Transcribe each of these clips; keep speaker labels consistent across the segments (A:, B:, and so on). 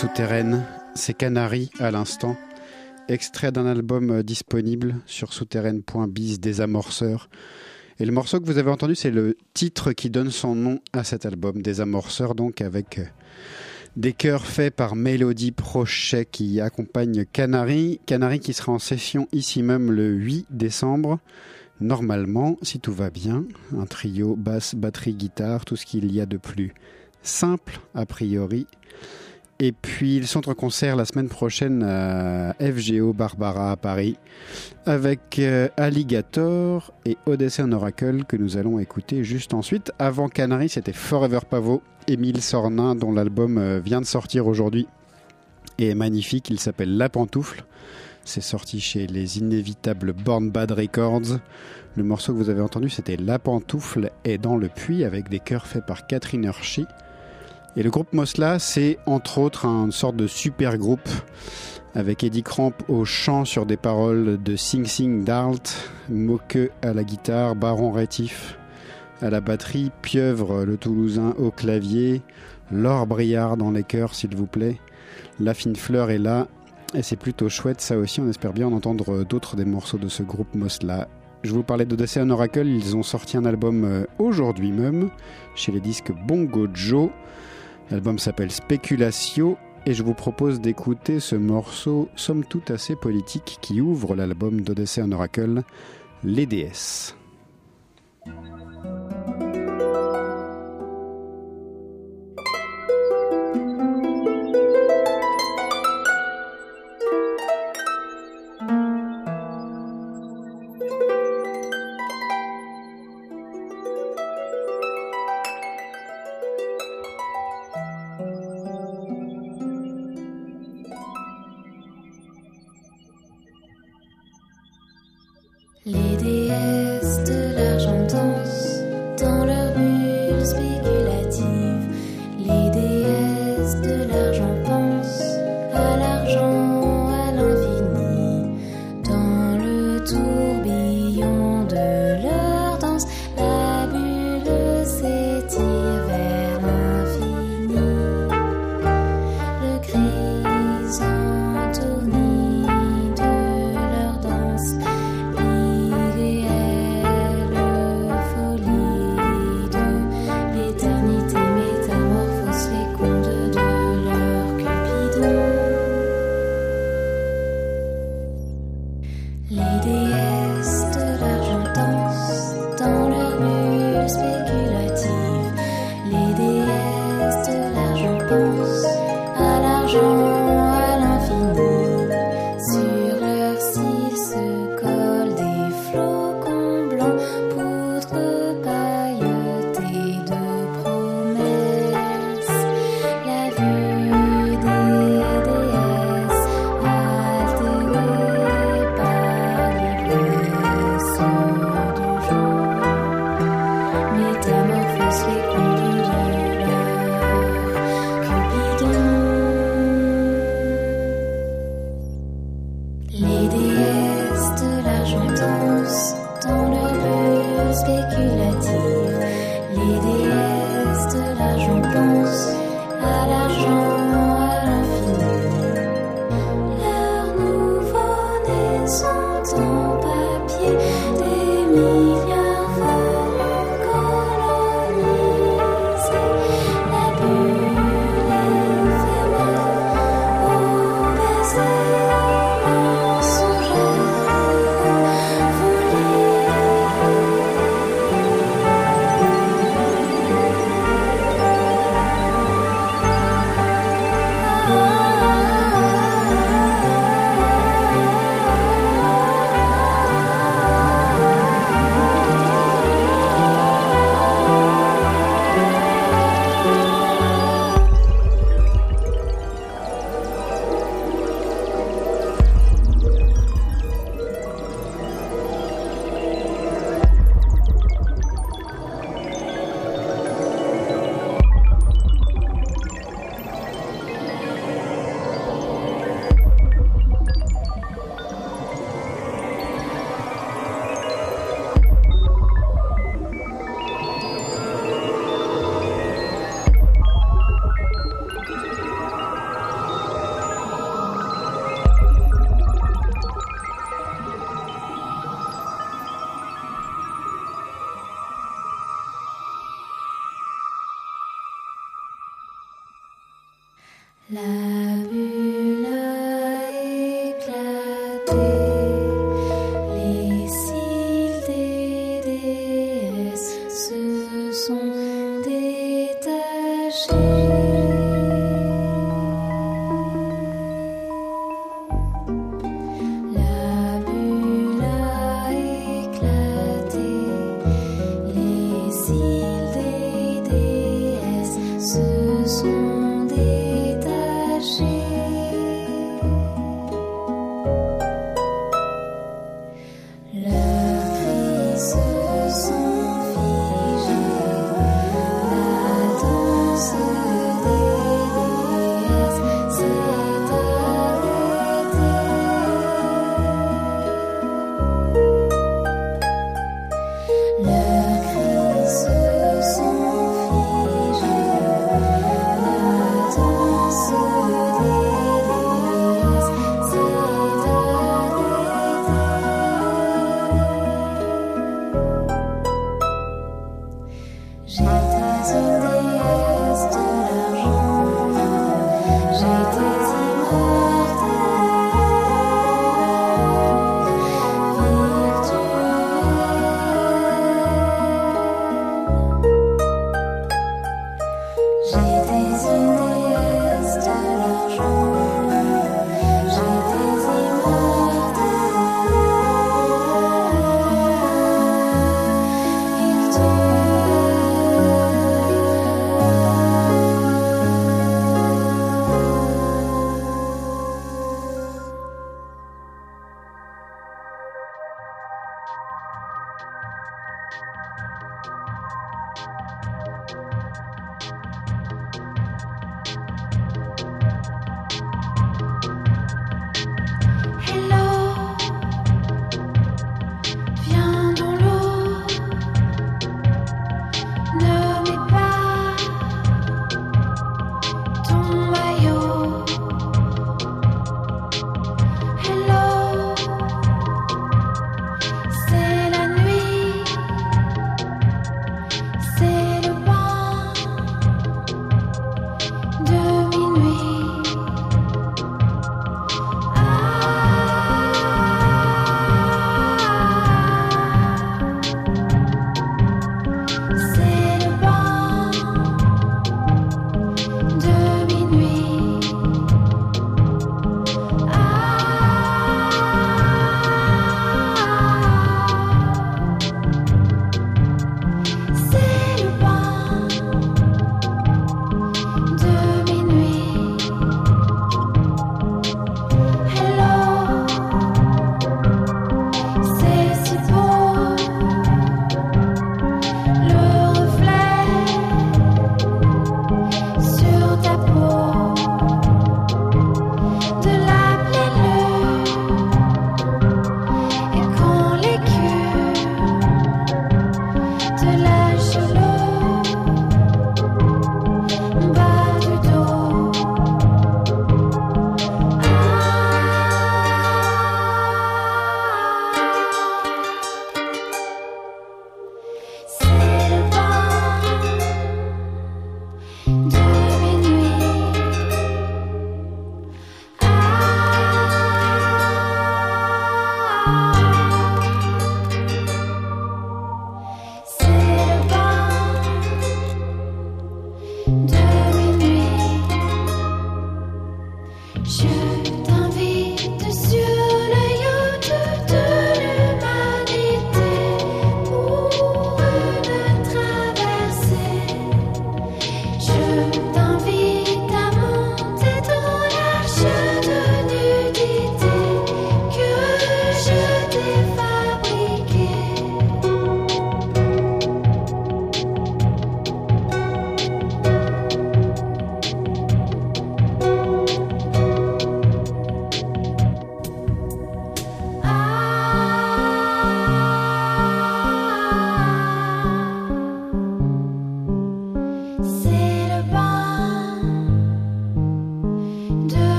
A: souterraine,
B: c'est Canary à l'instant, extrait d'un album euh, disponible sur souterraine.biz des amorceurs. Et le morceau que vous avez entendu, c'est le titre qui donne son nom à cet album, des amorceurs, donc avec euh, des chœurs faits par Mélodie Prochet qui accompagne Canary. Canary qui sera en session ici même le 8 décembre. Normalement, si tout va bien, un trio basse, batterie, guitare, tout ce qu'il y a de plus simple a priori. Et puis ils sont en concert la semaine prochaine à FGO Barbara à Paris avec euh, Alligator et Odyssey Oracle que nous allons écouter juste ensuite. Avant Canary, c'était Forever Pavot, Émile Sornin dont l'album euh, vient de sortir aujourd'hui et est magnifique. Il s'appelle La Pantoufle. C'est sorti chez les inévitables Born Bad Records. Le morceau que vous avez entendu, c'était La Pantoufle est dans le puits avec des chœurs faits par Catherine Hershey. Et le groupe Mosla, c'est entre autres une sorte de super groupe avec Eddie Cramp au chant sur des paroles de Sing Sing Dalt, Moqueux à la guitare, Baron Rétif à la batterie, Pieuvre le Toulousain au clavier, Laure Briard dans les chœurs s'il vous plaît. La fine fleur est là et c'est plutôt chouette ça aussi, on espère bien en entendre d'autres des morceaux de ce groupe Mosla. Je vous parlais d'Odyssey Oracle, ils ont sorti un album euh, aujourd'hui même chez les disques Bongo Joe. L'album s'appelle Spéculatio et je vous propose d'écouter ce morceau somme toute assez politique qui ouvre l'album d'Odyssey en Oracle, Les déesses.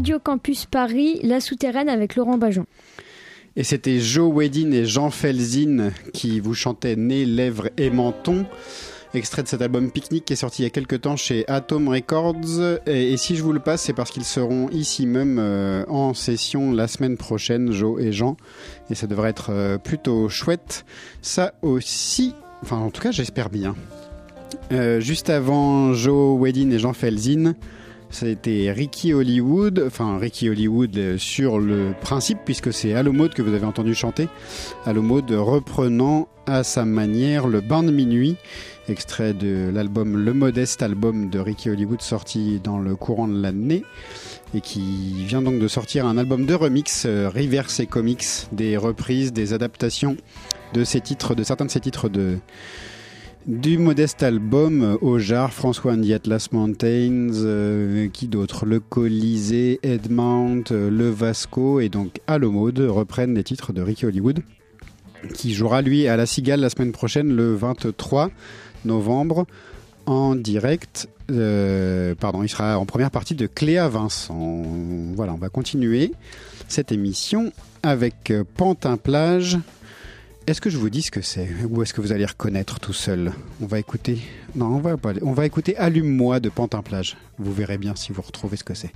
C: Radio Campus Paris, la souterraine avec Laurent Bajon.
D: Et c'était Joe Wedin et Jean Felzin qui vous chantaient Nez, Lèvres et Menton. Extrait de cet album Picnic qui est sorti il y a quelques temps chez Atom Records. Et, si je vous le passe, c'est parce qu'ils seront ici même euh, en session la semaine prochaine, Joe et Jean. Et ça devrait être euh, plutôt chouette. Ça aussi, enfin en tout cas j'espère bien. Euh, juste avant Joe Wedin et Jean Felzin, été Ricky Hollywood, enfin Ricky Hollywood euh, sur le principe, puisque c'est Allo Mode que vous avez entendu chanter. Allo reprenant à sa manière le bain de minuit, extrait de l'album Le Modeste, album de Ricky Hollywood sorti dans le courant de l'année et qui vient donc de sortir un album de remix, euh, Reverse et Comics, des reprises, des adaptations de ces titres, de certains de ces titres de du modeste album euh, Ojar, François and the Atlas Mountains, euh, qui d'autre? Le Colisée, Edmount, euh, Le Vasco et donc Allo Mode reprennent les titres de Ricky Hollywood, qui jouera lui à la Cigale la semaine prochaine, le 23 novembre, en direct. pardon, il sera en première partie de Cléa Vincent. Voilà, on va continuer cette émission avec Pantin Plage. Est-ce que je vous dis ce que c'est ou est-ce que vous allez reconnaître tout seul? On va écouter. Non, on va pas. On va écouter Allume-moi de Pantin Plage. Vous verrez bien si vous retrouvez ce que c'est.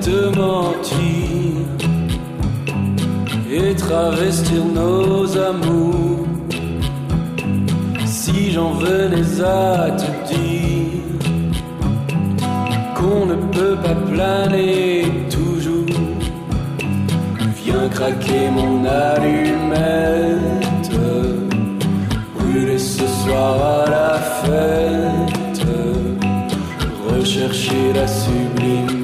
E: Te mentir et travestir nos amours. Si j'en venais à te dire qu'on ne peut pas planer toujours, viens craquer mon allumette, brûler ce soir à la fête rechercher la sublime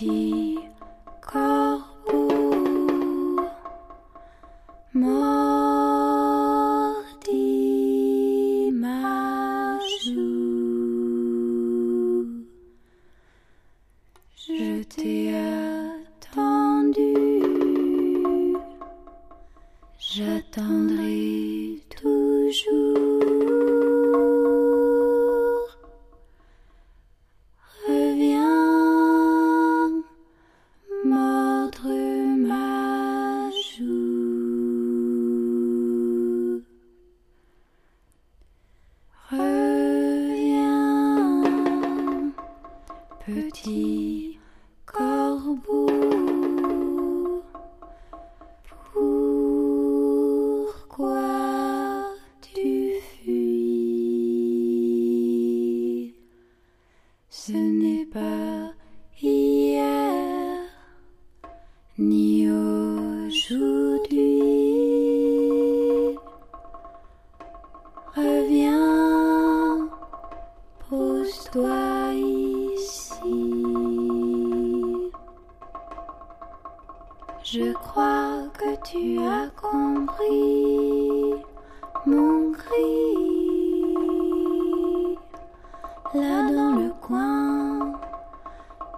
B: petit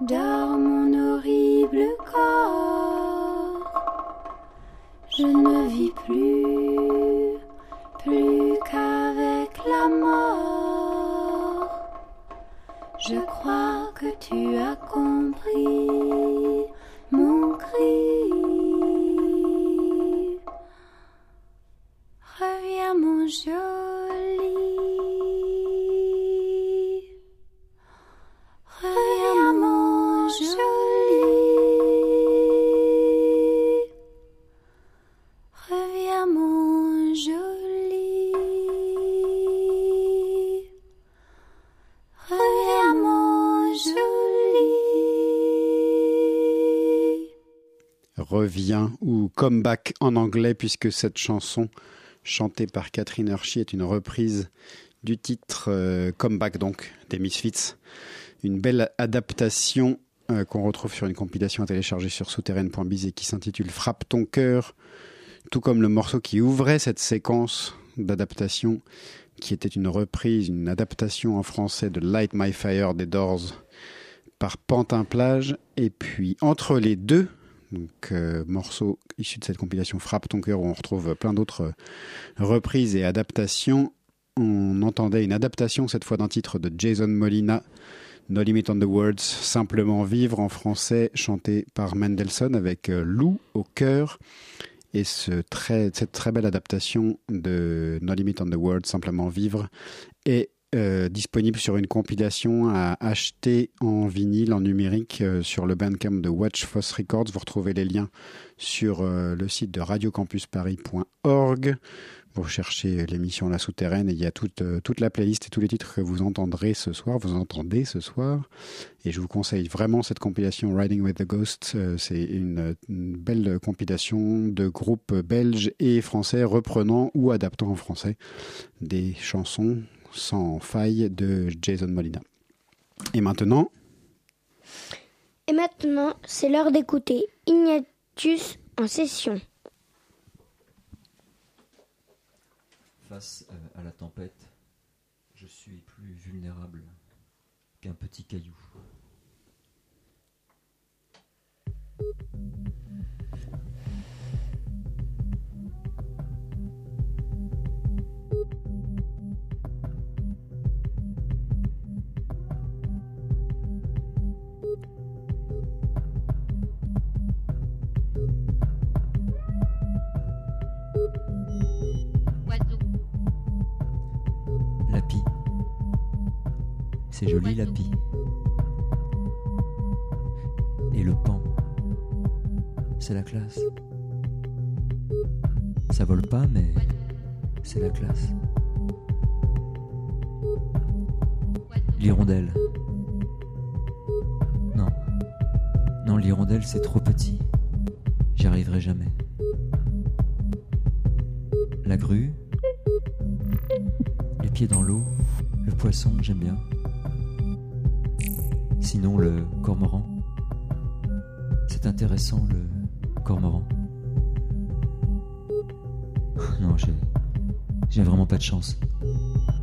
B: dort mon horrible corps. Je ne vis plus, Reviens
D: ou Comeback en anglais, puisque cette chanson, chantée par Catherine Hershey, est une reprise du titre euh, Comeback, donc, des Misfits. Une belle adaptation euh, qu'on retrouve sur une compilation à télécharger sur souterraine.biz et qui s'intitule Frappe ton cœur, tout comme le morceau qui ouvrait cette séquence d'adaptation, qui était une reprise, une adaptation en français de Light My Fire des Doors par Pantin Plage. Et puis, entre les deux, donc euh, morceaux issus de cette compilation Frappe ton cœur où on retrouve plein d'autres euh, reprises et adaptations. On entendait une adaptation cette fois d'un titre de Jason Molina, No Limit on the Words, simplement vivre en français, chanté par Mendelssohn avec euh, Lou au cœur. Et cette très belle adaptation de No Limit on the Words, simplement vivre, est euh, disponible sur une compilation à acheter en vinyle, en numérique, euh, sur le bandcamp de Watch Foss Records. Vous retrouvez les liens sur euh, le site de radiocampusparis.org. Vous recherchez l'émission La Souterraine et il y a toute, la playlist et tous les titres que vous entendrez ce soir, vous entendez ce soir. Et je vous conseille vraiment cette compilation Riding with the Ghost. C'est une belle compilation de groupes belges et français reprenant ou adaptant en français des chansons sans faille de Jason Molina. Et maintenant,
F: Et maintenant, c'est l'heure d'écouter Ignatius en session.
G: Face euh, à la tempête, je suis plus vulnérable qu'un petit caillou. C'est joli, Lapi. Et le pan. C'est la classe. Ça vole pas, mais c'est la classe. L'hirondelle. Non. Non, l'hirondelle, c'est trop petit. J'y arriverai jamais. La grue. Les pieds dans l'eau. Le poisson, j'aime bien. Sinon, le cormoran. C'est intéressant, le cormoran. Non, j'ai. J'ai vraiment pas de chance.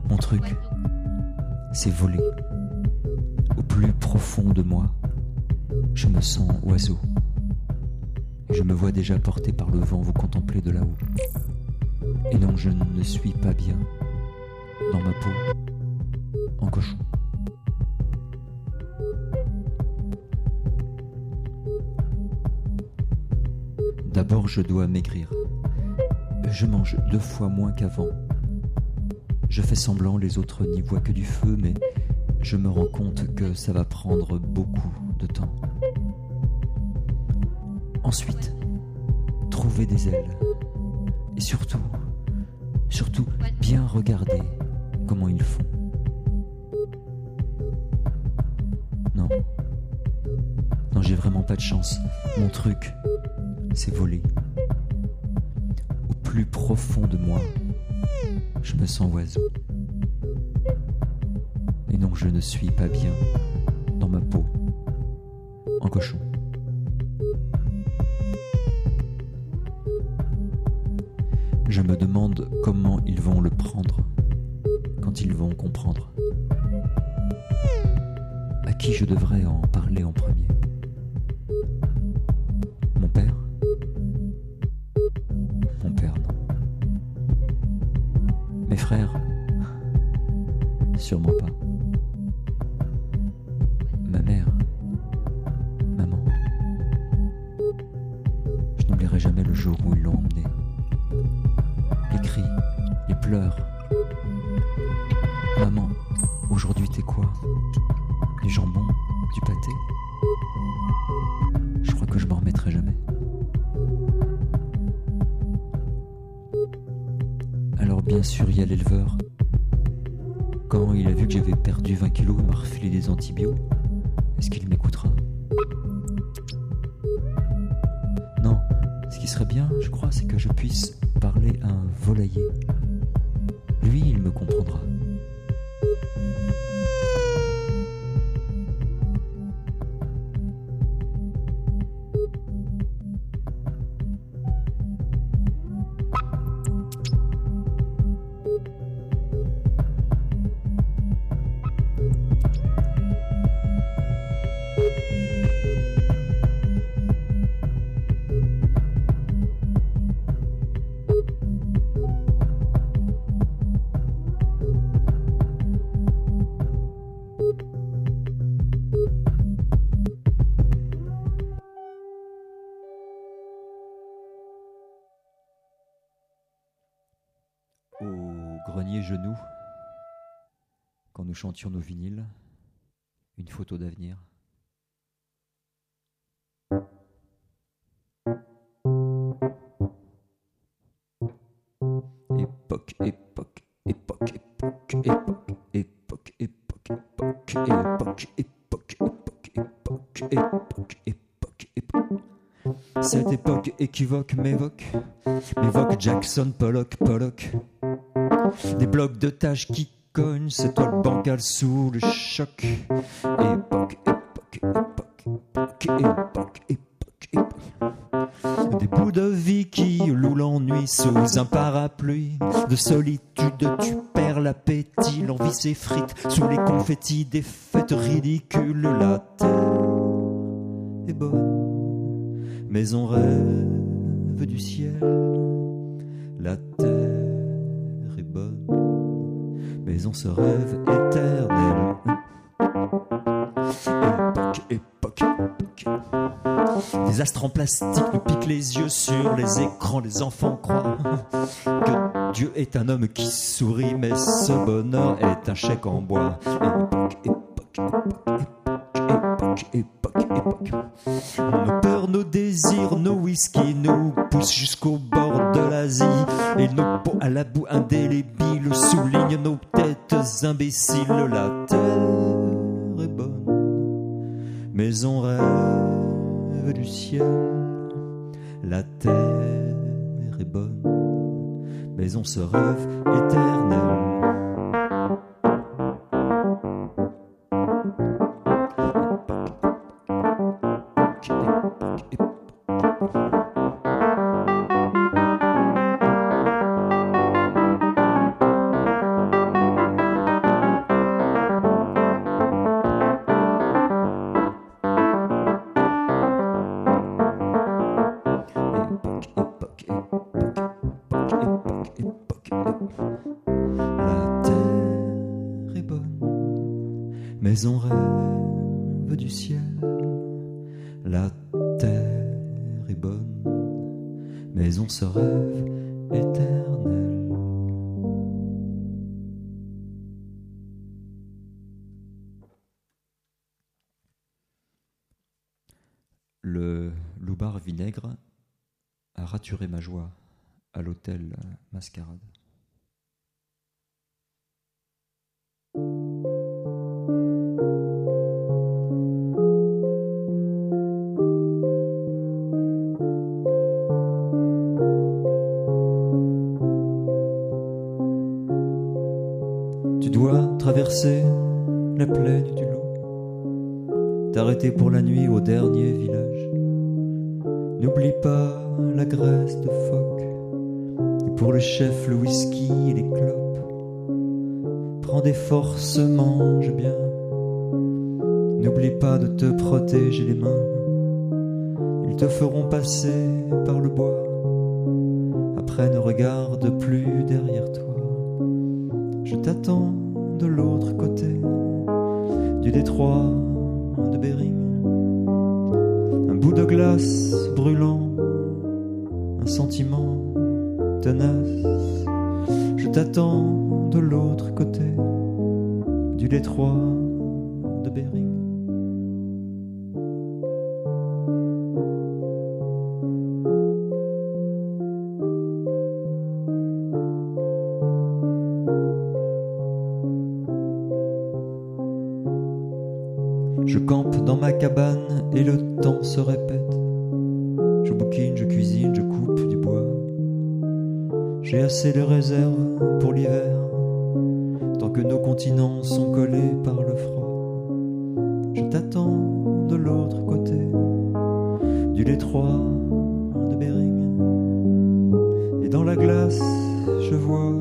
G: Mon truc, c'est voler. Au plus profond de moi, je me sens oiseau. Et je me vois déjà porté par le vent vous contempler de là-haut. Et non, je ne suis pas bien dans ma peau en cochon. Je dois maigrir. Je mange deux fois moins qu'avant. Je fais semblant, les autres n'y voient que du feu, mais je me rends compte que ça va prendre beaucoup de temps. Ensuite, trouver des ailes. Et surtout, surtout, bien regarder comment ils font. Non. Non, j'ai vraiment pas de chance. Mon truc, c'est voler. Plus profond de moi, je me sens oiseau. Et non, je ne suis pas bien dans ma peau, en cochon. Je me demande comment ils vont le prendre, quand ils vont comprendre. À qui je devrais en Je crois que je m'en remettrai jamais. Alors bien sûr, il y a l'éleveur. Quand il a vu que j'avais perdu 20 kilos, il m'a refilé des antibiotiques. Est-ce qu'il m'écoutera? Non, ce qui serait bien, je crois, c'est que je puisse parler à un volailler. Chantions nos vinyles, une photo d'avenir. Époque, époque, époque, époque, époque, époque, époque, époque, époque, époque, époque, époque, époque, époque, époque. Cette époque équivoque m'évoque, m'évoque Jackson, Pollock, Pollock. Des blocs de tâches qui cognent, cette toile bancale sous le choc. Époque, époque, époque, époque, époque, époque, époque. Des bouts de vie qui louent l'ennui sous un parapluie de solitude. Tu perds l'appétit, l'envie s'effrite sous les confettis des fêtes ridicules. La terre est bonne, mais on rêve du ciel. La terre on se rêve éternel. Époque, époque, époque. Des astres en plastique nous piquent les yeux sur les écrans. Les enfants croient que Dieu est un homme qui sourit, mais ce bonheur est un chèque en bois. Époque, époque, époque, époque, Nos peurs, nos désirs, nos whisky nous poussent jusqu'au bord de l'Asie. Et nos peaux à la boue indélébile soulignent nos têtes imbéciles. La terre est bonne, mais on rêve du ciel. La terre est bonne, mais on se rêve éternel. Du détroit de Bering. Et dans la glace, je vois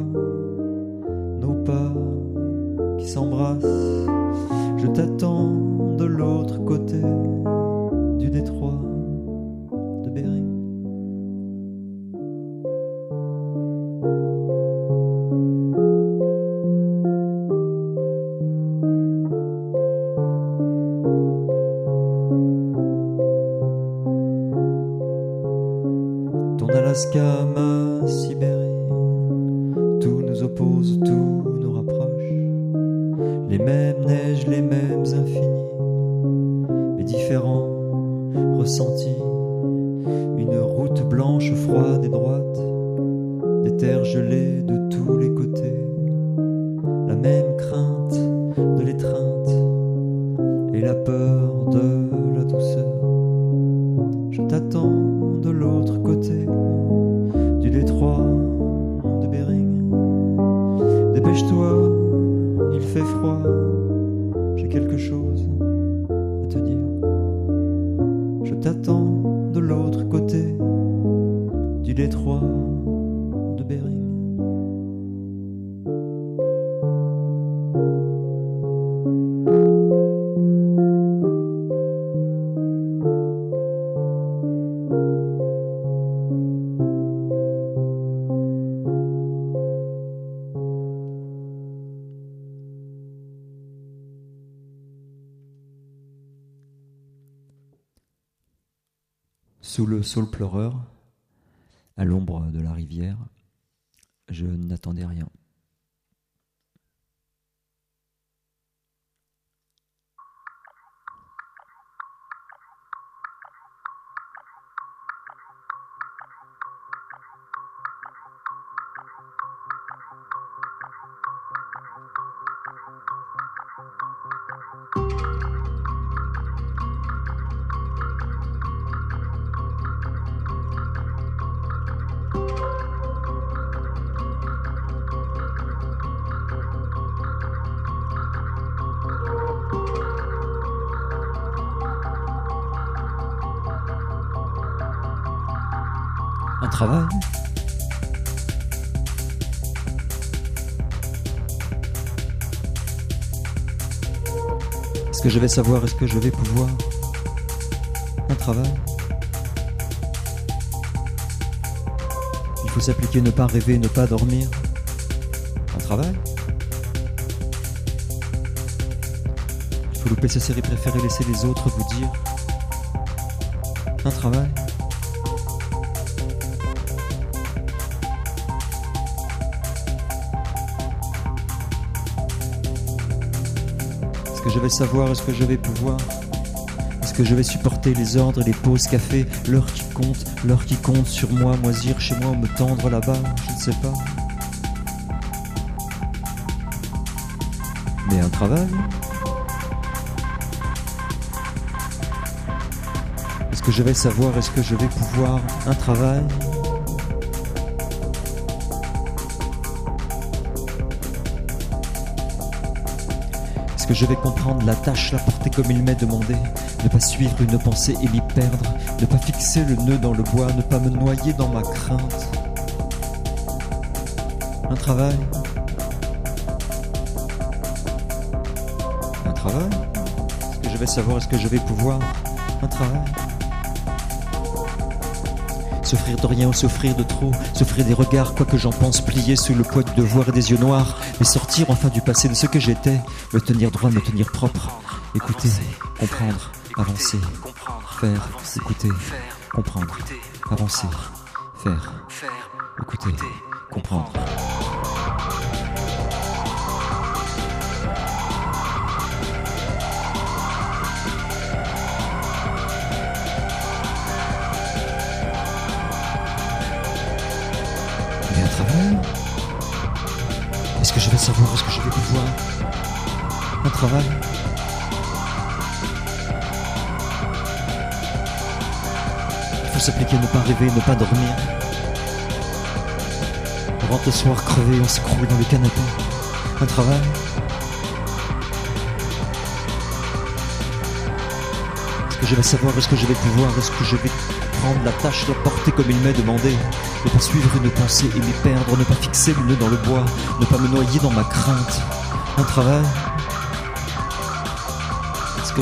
G: Sous le saule pleureur, à l'ombre de la rivière, je n'attendais rien. Je vais savoir Est-ce que je vais pouvoir Un travail Il faut s'appliquer, ne pas rêver, ne pas dormir. Un travail Il faut louper sa série préférée, laisser les autres vous dire. Un travail que je vais savoir Est-ce que je vais pouvoir? Est-ce que je vais supporter les ordres et les pauses café L'heure qui compte, l'heure qui compte sur moi, moisir chez moi me tendre là-bas? Je ne sais pas. Mais un travail? Est-ce que je vais savoir Est-ce que je vais pouvoir Un travail? Que je vais comprendre la tâche, la porter comme il m'est demandé. Ne pas suivre une pensée et m'y perdre. Ne pas fixer le nœud dans le bois. Ne pas me noyer dans ma crainte. Un travail. Un travail. Est-ce que je vais savoir Est-ce que je vais pouvoir? Un travail S'offrir de rien ou s'offrir de trop, s'offrir des regards, quoi que j'en pense, plier sous le poids du devoir et des yeux noirs, mais sortir enfin du passé de ce que j'étais, me tenir droit, me tenir propre, écouter, comprendre, avancer, faire, écouter, comprendre, avancer, faire, écouter, comprendre. Travail Il faut s'appliquer, ne pas rêver, ne pas dormir. On rentre le soir crevé, on s'écroule dans le canapé. Un travail Est-ce que je vais savoir Est-ce que je vais pouvoir Est-ce que je vais prendre la tâche de porter comme il m'est demandé? Ne pas suivre une pensée et m'y perdre Ne pas fixer le nœud dans le bois Ne pas me noyer dans ma crainte. Un travail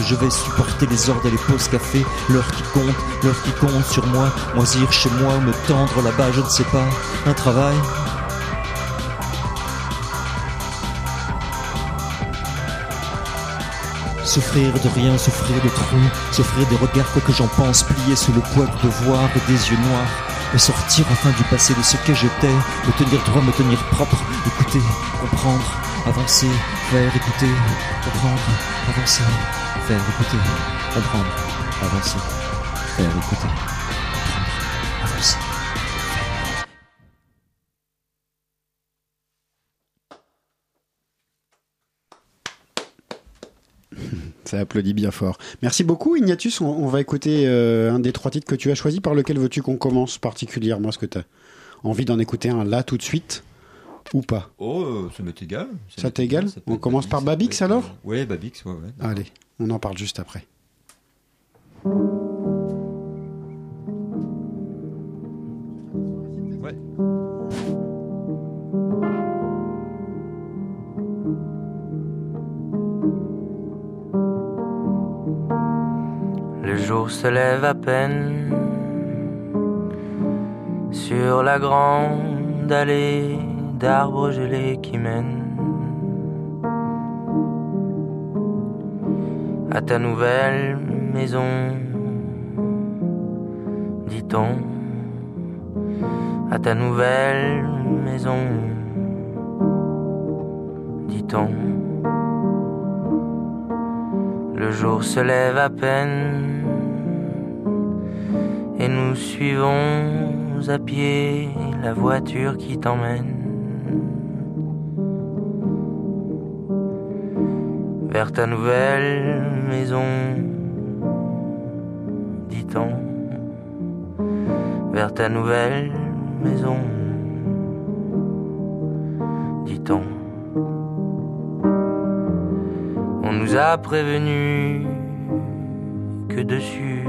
G: je vais supporter les ordres et les pauses café L'heure qui compte, l'heure qui compte sur moi. Moisir chez moi me tendre là-bas, je ne sais pas. Un travail. Souffrir de rien, souffrir de trop, s'offrir des regards, quoi que j'en pense, plier sous le poids du devoir et des yeux noirs, me sortir enfin du passé de ce que j'étais, me tenir droit, me tenir propre, écouter, comprendre, avancer, faire écouter, comprendre, avancer, faire écouter, comprendre, avancer, faire écouter, comprendre, avancer.
D: Ça applaudit bien fort. Merci beaucoup, Ignatius. On, on va écouter euh, un des trois titres que tu as choisi. Par lequel veux-tu qu'on commence particulièrement? Est-ce que tu as envie d'en écouter un là tout de suite ou pas?
G: Oh, euh, ça m'est égal.
D: Ça t'est égal
G: Ça
D: On commence par Babix, alors?
G: Ouais, Babix, ouais, ouais.
D: Allez, on en parle juste après.
H: Le jour se lève à peine. Sur la grande allée d'arbres gelés qui mène à ta nouvelle maison, dit-on, à ta nouvelle maison, dit-on. Le jour se lève à peine et nous suivons à pied la voiture qui t'emmène vers ta nouvelle maison, dit-on, vers ta nouvelle maison, dit-on. On nous a prévenu que dessus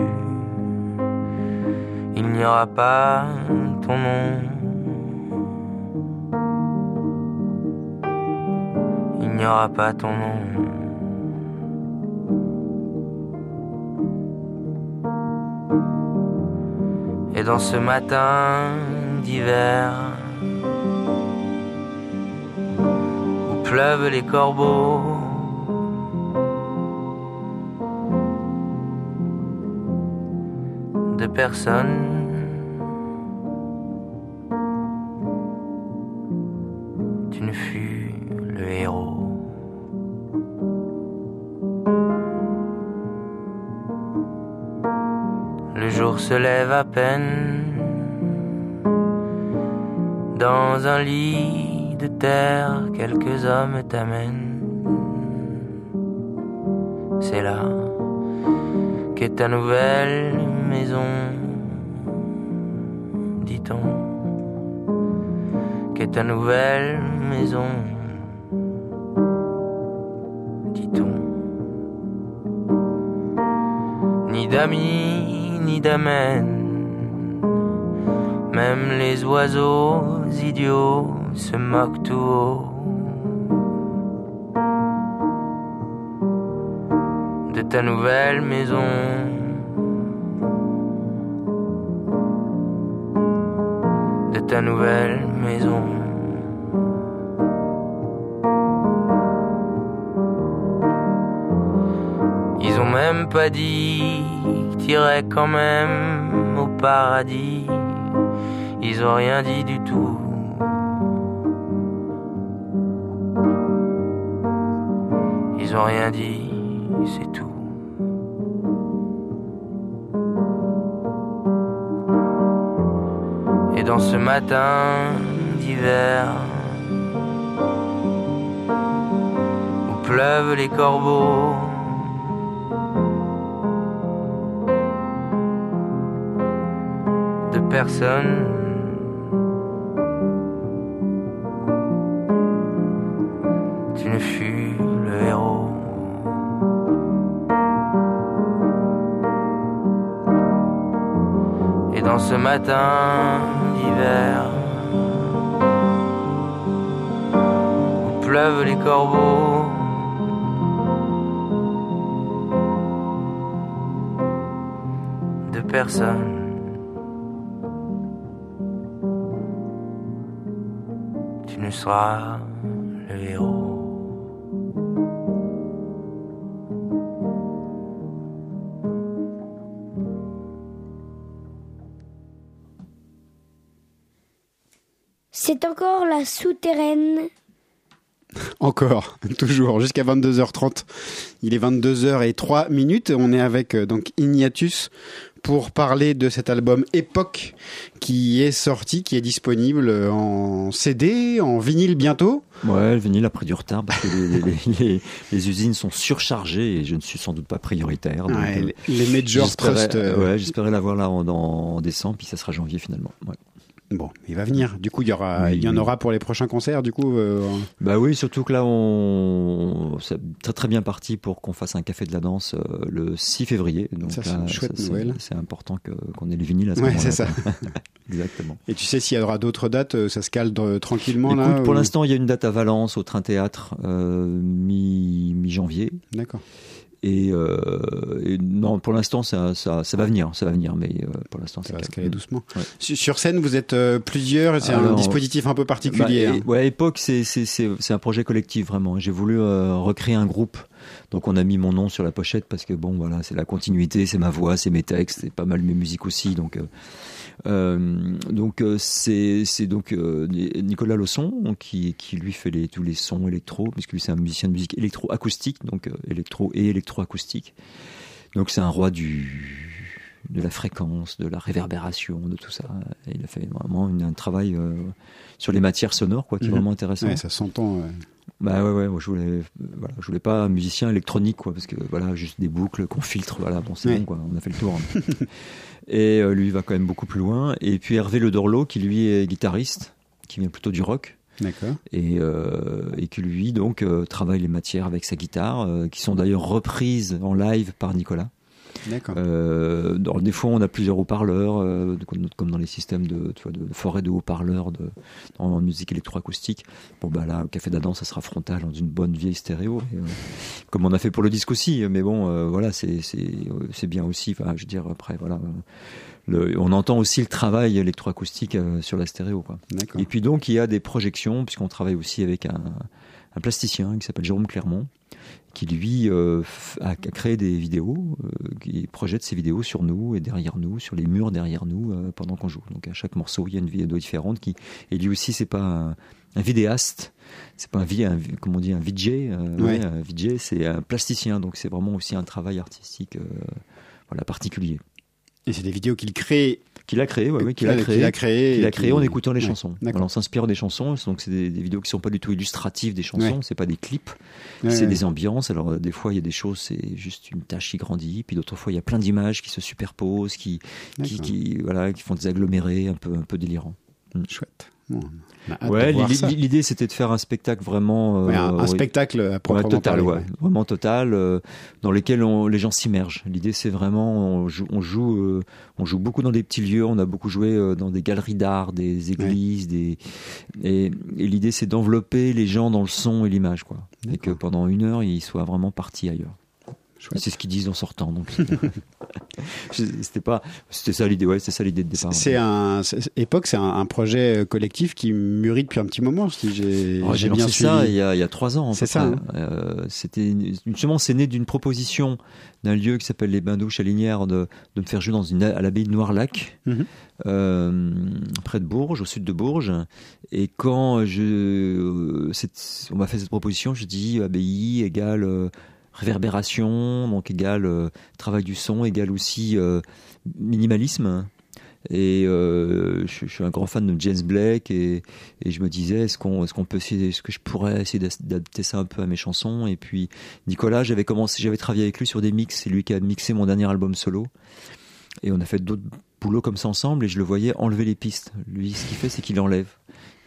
H: il n'y aura pas ton nom. Il n'y aura pas ton nom. Dans ce matin d'hiver où pleuvent les corbeaux, de personnes. Se lève à peine dans un lit de terre, quelques hommes t'amènent. C'est là qu'est ta nouvelle maison, dit-on, qu'est ta nouvelle maison, dit-on. Ni d'amis, même les oiseaux idiots se moquent tout haut. de ta nouvelle maison. De ta nouvelle maison. Pas dit quand même au paradis. Ils ont rien dit du tout. Ils ont rien dit, c'est tout. Et dans ce matin d'hiver où pleuvent les corbeaux, de personnes. Tu ne fus le héros. Et dans ce matin d'hiver où pleuvent les corbeaux, de personnes, le héros.
F: C'est encore la souterraine.
D: Encore, toujours, jusqu'à 22h30. Il est 22h03 minutes. On est avec euh, donc Ignatus pour parler de cet album Époque qui est sorti, qui est disponible en CD, en vinyle bientôt.
G: Ouais, le vinyle a pris du retard parce que les, les- les- les usines sont surchargées et je ne suis sans doute pas prioritaire. donc,
D: Ouais,
G: euh,
D: les- Major Trust, euh,
G: Ouais, j'espérais l'avoir là en, en décembre, puis ça sera janvier finalement. Ouais.
D: Bon, il va venir. Du coup, il y aura,
G: Oui,
D: il y en
G: oui.
D: aura pour les prochains concerts. Du coup, euh,
G: Bah oui, surtout que là, on c'est très très bien parti pour qu'on fasse un café de la danse euh, le 6 février. Donc
D: Ça, c'est une chouette
G: c'est-
D: nouvelle.
G: C'est important que- qu'on ait les vinyles à ce
D: Ouais,
G: moment-là.
D: c'est ça.
G: Exactement.
D: et tu sais s'il y aura d'autres dates, euh, ça se cale de- tranquillement
G: Écoute,
D: là.
G: pour
D: ou-
G: l'instant, il y a une date à Valence au Train Théâtre mi mi janvier.
D: D'accord.
G: Et, euh, et non, pour l'instant, ça, ça, ça va venir, ça va venir, mais euh, pour l'instant,
D: Ça va se
G: calme.
D: caler doucement.
G: Ouais.
D: Sur scène, vous êtes euh, plusieurs. C'est un dispositif un peu particulier.
G: Bah,
D: hein.
G: et- ouais, époque, c'est c'est c'est c'est un projet collectif vraiment. J'ai voulu recréer un groupe, donc on a mis mon nom sur la pochette parce que bon, voilà, c'est la continuité, c'est ma voix, c'est mes textes, c'est pas mal mes musiques aussi, donc. Euh, donc euh, c'est donc euh, Nicolas Losson qui qui lui fait les tous les sons électro puisque lui c'est un musicien de musique électro acoustique donc électro et électro acoustique donc c'est un roi du de la fréquence, de la réverbération, de tout ça. Et il a fait vraiment une- un travail euh, sur les matières sonores, quoi, qui est
D: Mhm.
G: vraiment intéressant.
D: Ouais, ça s'entend. ouais.
G: Bah ouais, ouais, moi, je voulais, voilà, je voulais pas un musicien électronique, quoi, parce que voilà, juste des boucles qu'on filtre, voilà, bon, c'est
D: Ouais.
G: bon, quoi, on a fait le tour. hein. et euh, lui il va quand même beaucoup plus loin. Et puis Hervé Le Dorlo, qui lui est guitariste, qui vient plutôt du rock,
D: D'accord.
G: et, euh, et qui lui donc euh, travaille les matières avec sa guitare, euh, qui sont d'ailleurs reprises en live par Nicolas.
D: D'accord.
G: Euh, dans, des fois, on a plusieurs haut-parleurs, euh, comme, comme dans les systèmes de, tu vois, de forêt de haut-parleurs de, en musique électroacoustique. Bon, bah là, au Café d'Adam, ça sera frontal dans une bonne vieille stéréo, et, euh, comme on a fait pour le disque aussi. Mais bon, euh, voilà, c'est euh, c'est bien aussi. Enfin, je veux dire, après, voilà. Le, on entend aussi le travail électroacoustique sur la stéréo. Quoi. Et puis donc, il y a des projections, puisqu'on travaille aussi avec un, un plasticien qui s'appelle Jérôme Clermont, qui lui euh, a, créé des vidéos, euh, qui projette ses vidéos sur nous et derrière nous, sur les murs derrière nous, euh, pendant qu'on joue. Donc à chaque morceau, il y a une vidéo différente. Qui, et lui aussi, c'est pas un, un vidéaste, c'est pas un, un, comment on dit, un VJ.
D: Ouais.
G: ouais, un VJ, c'est un plasticien. Donc c'est vraiment aussi un travail artistique voilà, particulier.
D: Et c'est des vidéos qu'il crée.
G: Qu'il a créé, ouais, ouais, qu'il a
D: qu'il
G: créé.
D: a créé.
G: qu'il a créé en écoutant les
D: Ouais,
G: chansons. Voilà, on s'inspire des chansons, donc c'est des, des vidéos qui sont pas du tout illustratives des chansons,
D: Ouais.
G: c'est pas des clips, c'est des ambiances. Alors euh, des fois il y a des choses, c'est juste une tâche qui grandit, puis d'autres fois il y a plein d'images qui se superposent, qui, qui, qui voilà, qui font des agglomérés un peu un peu délirants.
D: Chouette.
G: Ouais, l'idée c'était de faire un spectacle vraiment
D: Ouais, un, un
G: oui,
D: spectacle à
G: Ouais,
D: proprement
G: total,
D: parler,
G: ouais. vraiment total, euh, dans lequel on- les gens s'immergent. L'idée, c'est vraiment, on joue, on joue, euh, on joue beaucoup dans des petits lieux. On a beaucoup joué euh, dans des galeries d'art, des églises, des et, et l'idée, c'est d'envelopper les gens dans le son et l'image, quoi. Et que pendant une heure, ils soient vraiment partis ailleurs.
D: Chouette.
G: C'est ce qu'ils disent en sortant. Donc, c'était- pas, c'était ça l'idée. Ouais, c'est ça l'idée de départ.
D: C'est un c'est- époque, c'est un, un projet euh, collectif qui mûrit depuis un petit moment. Si j'ai
G: Oh,
D: j'ai
G: J'ai
D: bien
G: lancé
D: suivi.
G: ça il y a, il y a trois ans.
D: C'est ça, hein.
G: près. Euh, C'était une- justement, c'est né d'une proposition d'un lieu qui s'appelle les Bains douches à Linière de, de me faire jouer dans une à l'abbaye de Noirlac, euh, près de Bourges, au sud de Bourges. Et quand je, euh, cette- on m'a fait cette proposition, je dis abbaye égale euh, réverbération, donc égale euh, travail du son, égale aussi euh, minimalisme. Et euh, je, suis un grand fan de James Blake et, je me disais est-ce qu'on peut essayer est-ce que je pourrais essayer d'adapter ça un peu à mes chansons? Et puis Nicolas j'avais commencé j'avais travaillé avec lui sur des mix c'est lui qui a mixé mon dernier album solo. Et on a fait d'autres boulots comme ça ensemble et je le voyais enlever les pistes. Lui ce qu'il fait c'est qu'il enlève.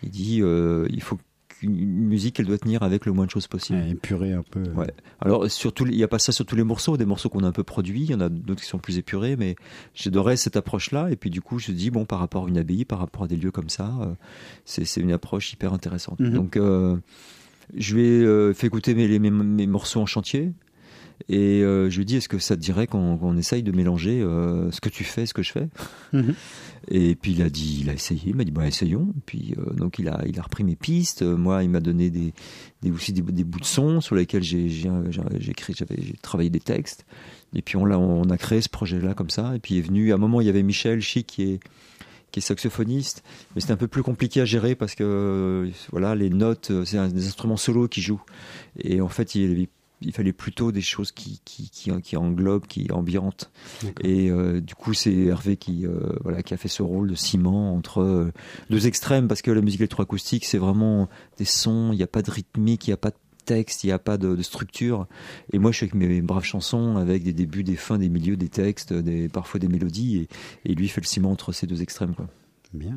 G: Il dit euh, il faut une musique elle doit tenir avec le moins de choses possible
D: Ouais, épuré un peu.
G: Ouais. Alors, surtout, il n'y a pas ça sur tous les morceaux, des morceaux qu'on a un peu produits, il y en a d'autres qui sont plus épurés, mais j'adorais cette approche-là. Et puis, du coup, je me dis, bon, par rapport à une abbaye, par rapport à des lieux comme ça, euh, c'est une approche hyper intéressante.
D: Mhm.
G: Donc, euh, je lui ai euh, fait écouter mes, mes morceaux en chantier. Et euh, je lui dit, est-ce que ça te dirait qu'on essaye de mélanger euh, ce que tu fais, ce que je fais
D: Mhm.
G: Et puis il a dit, il a essayé, il m'a dit, bah essayons. Et puis euh, donc il a, il a repris mes pistes. Moi, il m'a donné des, des aussi des, des bouts de son sur lesquels j'ai, écrit, j'ai travaillé des textes. Et puis on l'a, on a créé ce projet-là comme ça. Et puis il est venu, à un moment, il y avait Michel Chic qui est qui est saxophoniste, mais c'est un peu plus compliqué à gérer parce que voilà, les notes, c'est des instruments solo qui jouent, et en fait, il, il fallait plutôt des choses qui qui, qui, qui englobent, qui ambiantent. Et euh, du coup, c'est Hervé qui euh, voilà qui a fait ce rôle de ciment entre euh, deux extrêmes parce que la musique électroacoustique, c'est vraiment des sons, il n'y a pas de rythmique, il n'y a pas de texte, il n'y a pas de, de structure. Et moi, je suis avec mes braves chansons, avec des débuts, des fins, des milieux, des textes, des, parfois des mélodies. Et, et lui fait le ciment entre ces deux extrêmes. Quoi.
D: Bien.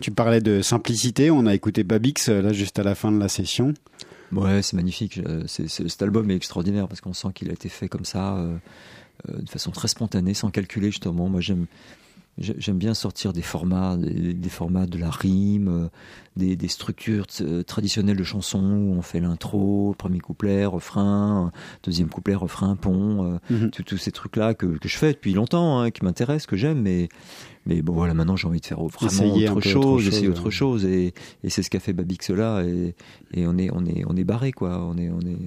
D: Tu parlais de simplicité, on a écouté Babix là juste à la fin de la session.
G: Ouais, c'est magnifique. Euh, c'est- cet album est extraordinaire parce qu'on sent qu'il a été fait comme ça, euh, euh, de façon très spontanée, sans calculer justement. Moi, j'aime j'ai- j'aime bien sortir des formats, des, formats de la rime, des, des structures traditionnelles de chansons où on fait l'intro, premier couplet, refrain, deuxième couplet, refrain, pont,
D: Mhm.
G: tous tous ces trucs-là que, que je fais depuis longtemps, hein, qui m'intéressent, que j'aime, mais mais bon voilà, maintenant j'ai envie de faire vraiment
D: Essayer
G: autre chose,
D: autre
G: essayer autre chose, et, et c'est ce qu'a fait Babix là, et, et on est on est on est barré quoi, on est on est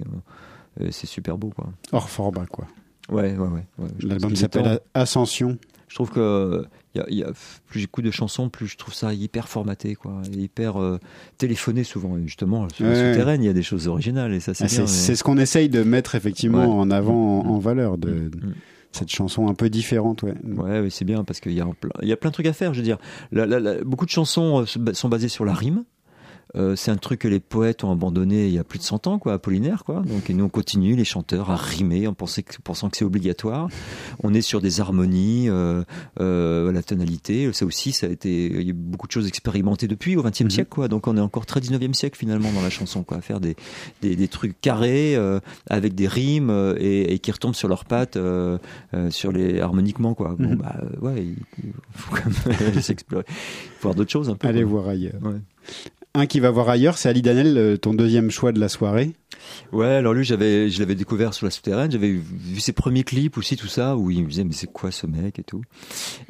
G: euh, c'est super beau quoi.
D: Hors format quoi.
G: Ouais ouais ouais.
D: L'album s'appelle. Ascension.
G: Je trouve que y a, y a- plus j'écoute de chansons, plus je trouve ça hyper formaté, quoi, hyper euh, téléphoné souvent. Et justement, sur la
D: Ouais.
G: souterraine, il y a des choses originales et ça c'est
D: Ah,
G: bien.
D: c'est
G: mais-
D: ce qu'on essaye de mettre effectivement
G: Ouais.
D: en avant, en,
G: Mm.
D: en valeur de
G: Mm.
D: Cette chanson un peu différente. Ouais.
G: Ouais, ouais, c'est bien parce qu'il y a plein, il y a plein de trucs à faire. Je veux dire, beaucoup de chansons euh, sont basées sur la rime. Euh, c'est un truc que les poètes ont abandonné il y a plus de 100 ans, quoi, Apollinaire, quoi. Donc, et nous, on continue, les chanteurs, à rimer en pensant que, pensant que c'est obligatoire. On est sur des harmonies, euh, euh, la tonalité. Ça aussi, ça a été, il y a eu beaucoup de choses expérimentées depuis au XXe
D: Mhm.
G: siècle, quoi. Donc, on est encore très 19e siècle, finalement, dans la chanson, quoi. À faire des, des, des trucs carrés, avec des rimes, et, et qui retombent sur leurs pattes, sur les, harmoniquement, quoi. Bon,
D: Mhm.
G: bah, ouais, il faut quand même s'explorer. Il faut voir d'autres choses, un peu.
D: Allez
G: quoi.
D: voir ailleurs.
G: Ouais.
D: Un qui va voir ailleurs, c'est Ali Danel, euh, ton deuxième choix de la soirée.
G: Ouais, alors lui, j'avais, je l'avais découvert sur la souterraine. J'avais vu ses premiers clips aussi, tout ça, où il me disait mais c'est quoi ce mec et tout.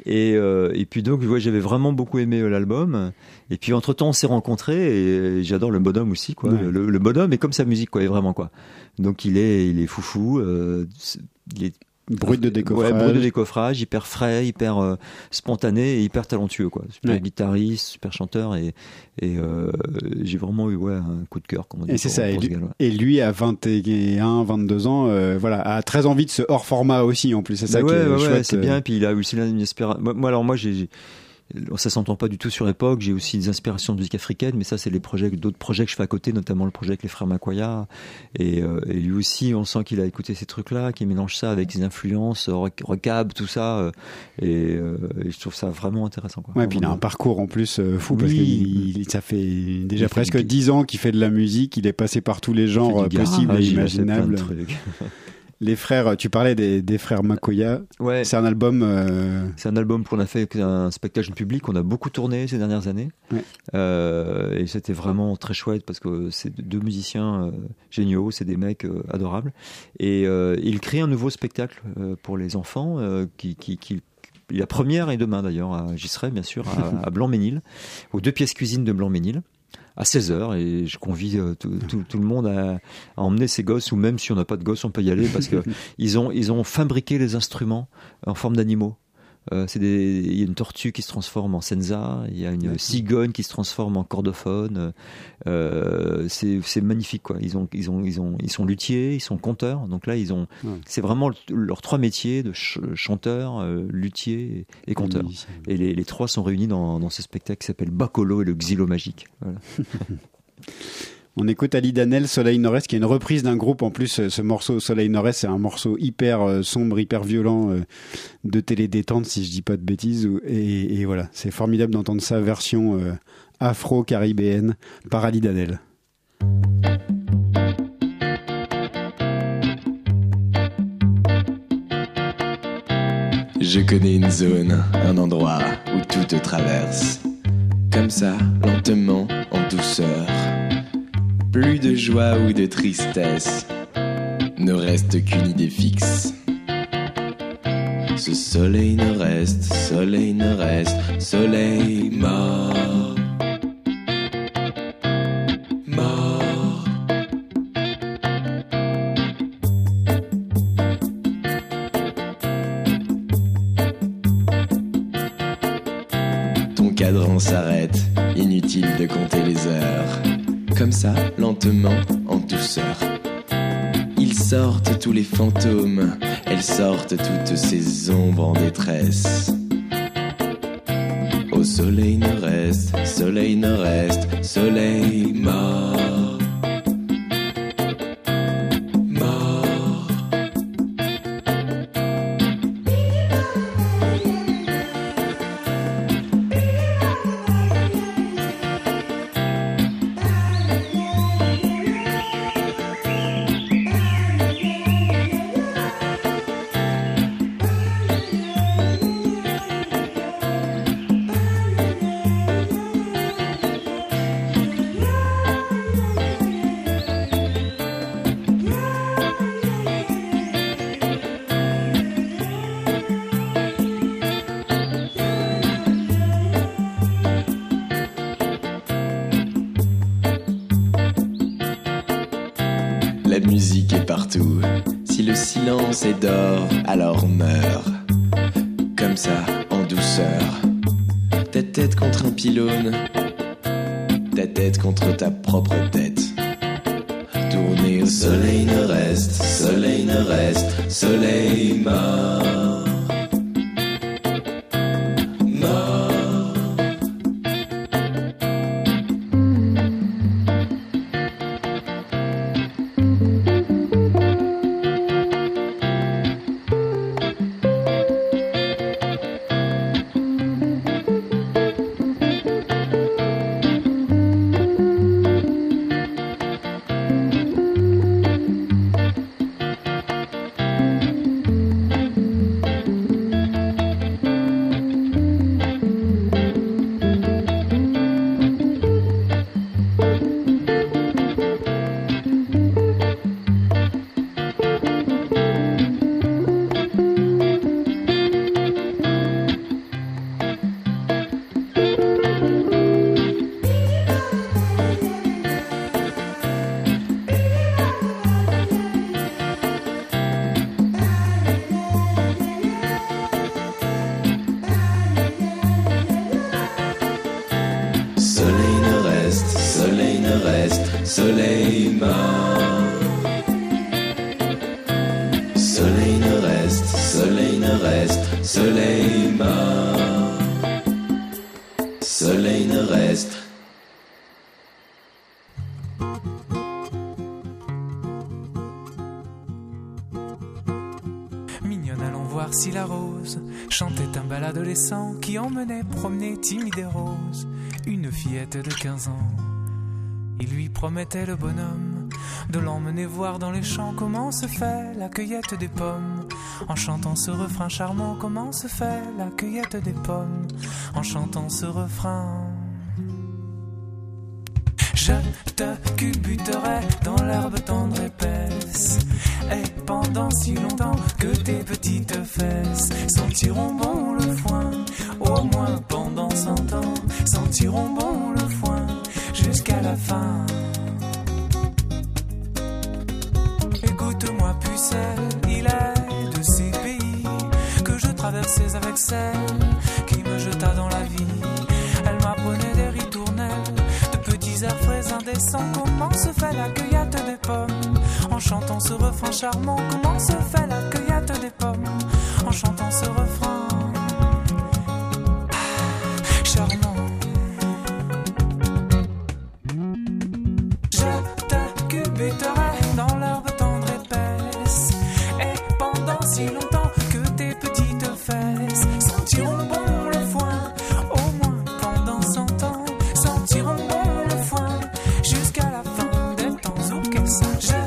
G: Et euh, et puis donc, ouais, j'avais vraiment beaucoup aimé euh, l'album. Et puis entre temps, on s'est rencontrés et j'adore le bonhomme aussi, quoi.
D: Ouais.
G: Le, le bonhomme est comme sa musique, quoi, est vraiment quoi. Donc il est, il est foufou. Euh, il est
D: Brut de décoffrage.
G: Ouais, brut de décoffrage, hyper frais, hyper euh, spontané et hyper talentueux quoi. Super
D: Ouais.
G: guitariste, super chanteur et et euh, j'ai vraiment eu ouais un coup de cœur comme on dit
D: Et c'est ça. Et lui, et lui, à 21, 22 ans, euh, voilà, a très envie de ce hors format aussi, en plus. C'est ça qui est chouette.
G: c'est bien. Et puis il a aussi une inspiration. Moi, alors moi, j'ai, j'ai- ça s'entend pas du tout sur époque. J'ai aussi des inspirations de musique africaine, mais ça, c'est les projets, d'autres projets que je fais à côté, notamment le projet avec les frères Makoya. Et, euh, et lui aussi, on sent qu'il a écouté ces trucs-là, qu'il mélange ça avec ses influences, rock, rockab, tout ça. euh, et, euh, et je trouve ça vraiment intéressant. Quoi.
D: Ouais, puis il a un parcours en plus fou parce
G: Oui.
D: que il- il- ça fait déjà
G: fait
D: presque 10 ans qu'il fait de la musique, il est passé par tous les genres possibles et imaginables. Les frères, tu parlais des, des frères Makoya,
G: Ouais.
D: c'est un album euh,
G: C'est un album qu'on a fait un spectacle public, on a beaucoup tourné ces dernières années.
D: Ouais.
G: Euh, et c'était vraiment très chouette parce que c'est deux musiciens euh, géniaux, c'est des mecs adorables. Et euh, il crée un nouveau spectacle pour les enfants qui, qui, qui la première est demain d'ailleurs, j'y serai bien sûr, à, à Blanc-Ménil, aux deux pièces cuisine de Blanc-Ménil à 16h et je convie euh, tout, tout- tout le monde à, à emmener ses gosses ou même si on n'a pas de gosses on peut y aller parce que ils ont ils ont fabriqué les instruments en forme d'animaux. Euh, des, il y a une tortue qui se transforme en senza, il y a une cigogne qui se transforme en cordophone. Euh, c'est, magnifique quoi. Ils ont, ils ont, ils ont, ils sont luthiers, ils sont conteurs. Donc là, ils ont,
D: Ouais.
G: c'est vraiment le- leurs trois métiers de ch- chanteur, euh, luthier et, conteur. Et les, les trois sont réunis dans, dans ce spectacle qui s'appelle Bacolo et le Xylo magique. Voilà.
D: On écoute Ali Danel, Soleil Nord-Est, qui est une reprise d'un groupe. En plus, euh, ce morceau Soleil Nord-Est, c'est un morceau hyper euh, sombre, hyper violent euh, de télé détente, si je dis pas de bêtises. et voilà, c'est formidable d'entendre sa version euh, afro-caribéenne par Ali Danel.
I: Je connais une zone, un endroit où tout te traverse. Comme ça, lentement, en douceur. Plus de joie ou de tristesse. Ne reste qu'une idée fixe. Ce soleil ne reste, soleil ne reste, soleil mort. Mort. Ton cadran s'arrête, inutile de compter les heures. Comme ça, lentement, en douceur. Ils sortent tous les fantômes, elles sortent toutes ces ombres en détresse. Au soleil nord-est, soleil nord-est, soleil mort. Mort.
J: Promener timide et rose une fillette de 15 ans. Il lui promettait le bonhomme de l'emmener voir dans les champs comment se fait la cueillette des pommes. En chantant ce refrain charmant, comment se fait la cueillette des pommes. En chantant ce refrain. Je te culbuterai dans l'herbe tendre épaisse. Et pendant si longtemps que tes petites fesses sentiront bon le foin, au moins pendant cent ans, sentiront bon le foin jusqu'à la fin. Écoute-moi, pucelle, il est de ces pays que je traversais avec celle qui me jeta dans Comment se fait la cueillette des pommes? En chantant ce refrain charmant, comment se fait la cueillette des pommes? Temps.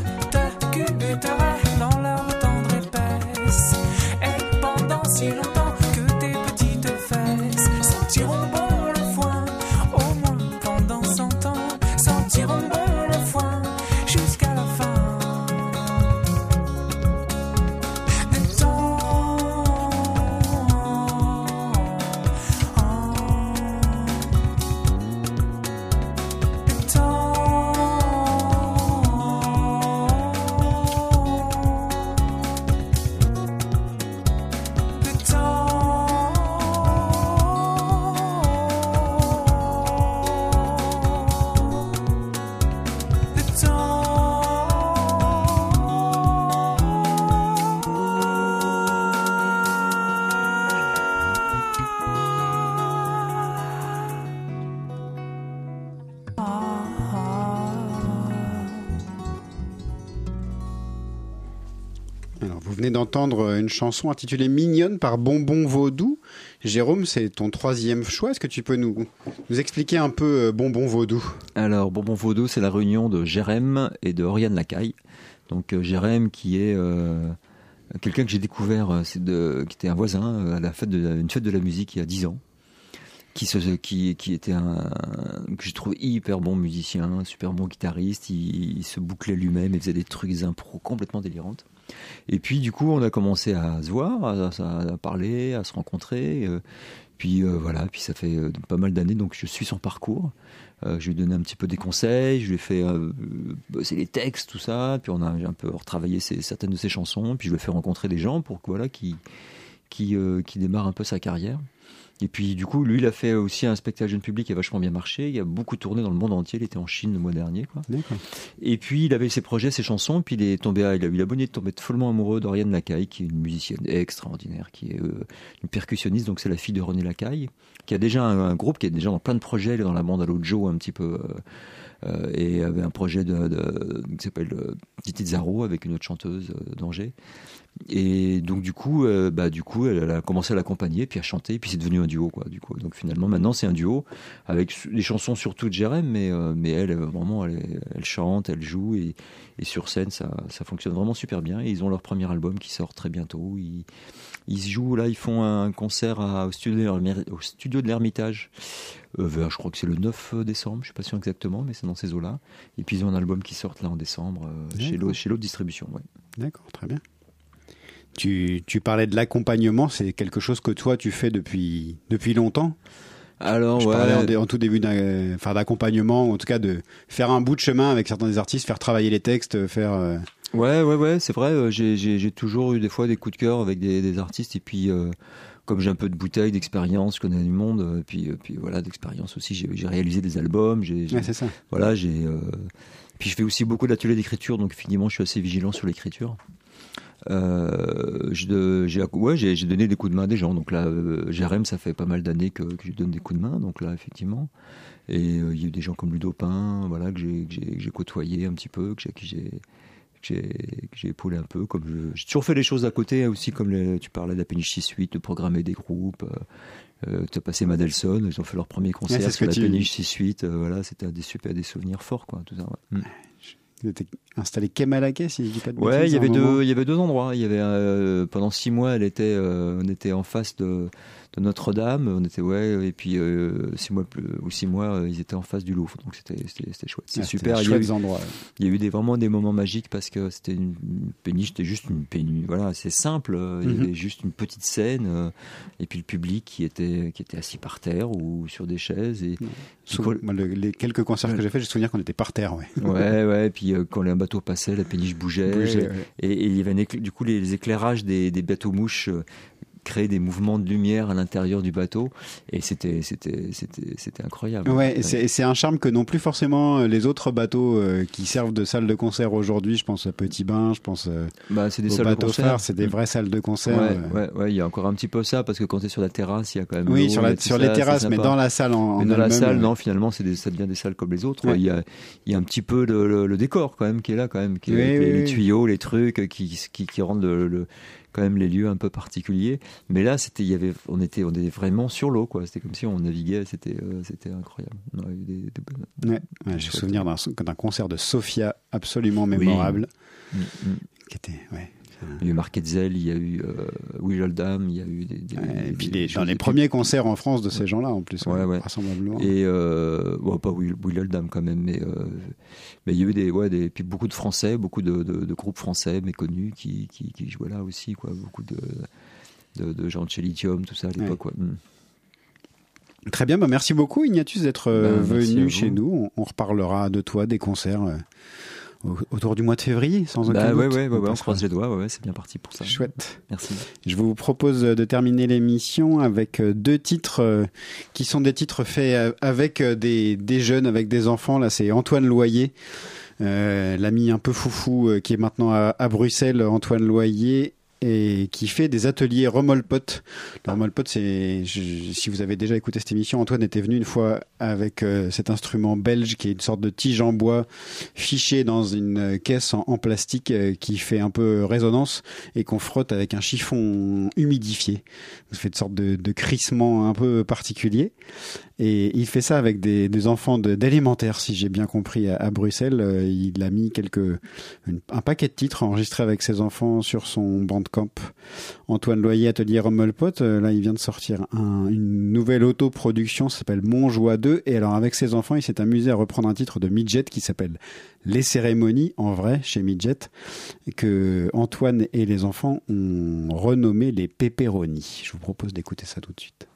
D: D'entendre une chanson intitulée Mignonne par Bonbon Vaudou. Jérôme, c'est ton troisième choix. Est-ce que tu peux nous, nous expliquer un peu euh, Bonbon Vaudou?
G: Alors, Bonbon Vaudou, c'est la réunion de Jérém et de Oriane Lacaille. Donc, euh, Jérém, qui est euh, quelqu'un que j'ai découvert, c'est de, qui était un voisin à la fête de une fête de la musique il y a 10 ans. Qui, qui, était un, que je trouve hyper bon musicien, super bon guitariste. Il, se bouclait lui-même, il faisait des trucs, des impros complètement délirantes. Et puis, du coup, on a commencé à se voir, à, parler, à se rencontrer. euh, puis euh, voilà, puis ça fait euh, pas mal d'années, donc je suis son parcours. Je lui ai donné un petit peu des conseils, je lui ai fait bosser les textes, tout ça. Puis on a un peu retravaillé certaines de ses chansons. Puis je lui ai fait rencontrer des gens pour voilà, qui qui, qui démarre un peu sa carrière. Et puis du coup, lui, il a fait aussi un spectacle jeune public qui a vachement bien marché. Il a beaucoup tourné dans le monde entier. Il était en Chine le mois dernier. Quoi. Et puis il avait ses projets, ses chansons. Puis il est tombé, à- il a eu la bonne idée de tomber follement amoureux d'Oriane Lacaille, qui est une musicienne extraordinaire, qui est euh, une percussionniste. Donc c'est la fille de René Lacaille, qui a déjà un, un groupe, qui est déjà dans plein de projets. Elle est dans la bande à Joe un petit peu. euh, euh, et avait un projet de, de- qui s'appelle Titi Zaro avec une autre chanteuse d'Angers. Et donc du coup, euh, bah du coup, elle, a commencé à l'accompagner, puis à chanter, puis c'est devenu un duo quoi. Du coup, donc finalement maintenant c'est un duo avec des chansons surtout de Jérém, mais euh, mais elle euh, vraiment elle, chante, elle joue et, et sur scène ça ça fonctionne vraiment super bien. Et ils ont leur premier album qui sort très bientôt. Ils ils jouent là, ils font un concert à- au studio de l'Ermitage. Euh, je crois que c'est le 9 décembre, je suis pas sûr exactement, mais c'est dans ces eaux-là. Et puis ils ont un album qui sort là en décembre chez
D: D'accord.
G: l'autre chez l'autre distribution. Ouais.
D: D'accord, très bien. Tu, tu parlais de l'accompagnement, c'est quelque chose que toi tu fais depuis, depuis longtemps?
G: Alors,
D: Je
G: ouais.
D: parlais en, tout début d'accompagnement, en tout cas de faire un bout de chemin avec certains des artistes, faire travailler les textes, faire. euh,
G: Ouais, ouais, ouais, c'est vrai. euh, J'ai, toujours eu des fois des coups de cœur avec des, des artistes. Et puis, euh, comme j'ai un peu de bouteille, d'expérience, je connais du monde. euh, puis, euh, puis voilà, d'expérience aussi. J'ai, réalisé des albums. J'ai,
D: Ouais, c'est ça.
G: Voilà, j'ai. euh, Puis je fais aussi beaucoup d'ateliers d'écriture, donc finalement, je suis assez vigilant sur l'écriture. Euh, j'ai, ouais, donné des coups de main à des gens. Donc là, euh, Jérém, ça fait pas mal d'années que, que je donne des coups de main. Donc là, effectivement. Et euh, il y a eu des gens comme Ludo Pin, voilà, que j'ai, côtoyé un petit peu, que j'ai, que épaulé un peu. Comme j'ai toujours fait des choses à côté aussi, comme les- tu parlais de la péniche 6-8, de programmer des groupes. Euh, euh, tu as passé Madelson, ils ont fait leur premier concert
D: ce
G: sur la péniche 6-8. euh, voilà, c'était des super des souvenirs forts, quoi. Tout ça, ouais. Mm.
D: Vous étiez installé Kemalake, si je dis pas de
G: Ouais,
D: bêtises,
G: il y avait deux, il y avait deux endroits. Il y avait euh, pendant six mois, elle était, euh, on était en face de, de Notre-Dame. On était ouais, et puis euh, six mois plus, ou six mois, euh, ils étaient en face du Louvre. Donc c'était, chouette. C'est
D: Ah,
G: super. Il y a eu,
D: endroits.
G: il y a eu des vraiment des moments magiques parce que c'était une, une péniche, c'était juste une péniche. Voilà, c'est simple. euh, Il y
D: Mhm.
G: avait juste une petite scène euh, et puis le public qui était, qui était assis par terre ou sur des chaises et.
D: Le- les quelques concerts que j'ai fait, j'ai souvenir qu'on était par terre. Ouais.
G: Ouais, ouais, puis euh, quand un bateau passait, la péniche bougeait.
D: Bougeait,
G: et, et, et il y avait du coup les, les éclairages des, des bateaux mouches créaient des mouvements de lumière à l'intérieur du bateau. Et c'était, c'était, c'était, c'était incroyable.
D: Ouais, c'est c'est un charme que n'ont plus forcément euh, les autres bateaux euh, qui servent de salle de concert aujourd'hui. Je pense à Petit Bain, je pense euh,
G: Bah, c'est des salles de
D: bateau
G: concert.
D: c'est des vraies salles de concert.
G: Ouais, ouais, ouais, il y a encore un petit peu ça parce que quand tu es sur la terrasse, il y a quand même.
D: Oui, sur, la, sur les terrasses, mais dans la salle en,
G: Mais
D: en
G: dans la salle, non, finalement, c'est des, ça devient des salles comme les autres.
D: Ouais.
G: Il, y a, il y a un petit peu le, le- le décor quand même qui est là, quand même, qui est-
D: Oui,
G: avec
D: oui,
G: les, tuyaux, les trucs qui, qui, qui rendent le, le- quand même les lieux un peu particuliers. Mais là, c'était, il y avait, on était, on était vraiment sur l'eau, quoi. C'était comme si on naviguait. C'était, euh, c'était incroyable. On a eu des, des bonnes-
D: Ouais, ouais, j'ai souvenir d'un concert de Sofia absolument mémorable.
G: Mm, mm.
D: Qui était, ouais.
G: Il y a eu Marc Hetzel, il y a eu euh, Will Oldham, il y a eu des. des-
D: Ouais, et puis
G: des
D: dans les premiers concerts en France de ces gens-là, en plus,
G: Ouais, ouais.
D: vraisemblablement.
G: Et euh, bon, pas Will, Will Oldham quand même, mais euh, mais il y a eu des ouais des puis beaucoup de Français, beaucoup de, de, de groupes français méconnus qui, qui qui jouaient là aussi quoi, beaucoup de de, de gens de chez Lithium, tout ça à l'époque. quoi. Mm.
D: Très bien, bah merci beaucoup Ignatius d'être euh,
G: à
D: venu chez nous. On, on reparlera de toi, des concerts euh, autour du mois de février, sans aucun
G: Bah
D: doute.
G: ouais ouais, ouais, ouais, on
D: passera-
G: croise les doigts, ouais, ouais, c'est bien parti pour ça.
D: Chouette.
G: Merci.
D: Je vous propose de terminer l'émission avec euh, deux titres euh, qui sont des titres faits euh, avec des, des jeunes, avec des enfants. Là, c'est Antoine Loyer, euh, l'ami un peu foufou euh, qui est maintenant à, à Bruxelles, Antoine Loyer. Et qui fait des ateliers remolpote. Le c'est si vous avez déjà écouté cette émission, Antoine était venu une fois avec euh, cet instrument belge qui est une sorte de tige en bois fiché dans une caisse en, plastique euh, qui fait un peu résonance et qu'on frotte avec un chiffon humidifié. Ça fait une sorte de crissement un peu particulier. Et il fait ça avec des, enfants de- d'élémentaire, si j'ai bien compris, à, Bruxelles. Euh, Il a mis quelques, un paquet de titres enregistrés avec ses enfants sur son bandcamp. Antoine Loyer, Atelier Rommelpot, euh, là il vient de sortir un- une nouvelle autoproduction, ça s'appelle Mon Joie 2. Et alors avec ses enfants, il s'est amusé à reprendre un titre de Midget qui s'appelle Les cérémonies, en vrai, chez Midget, que Antoine et les enfants ont renommé les pepperoni. Je vous propose d'écouter ça tout de suite.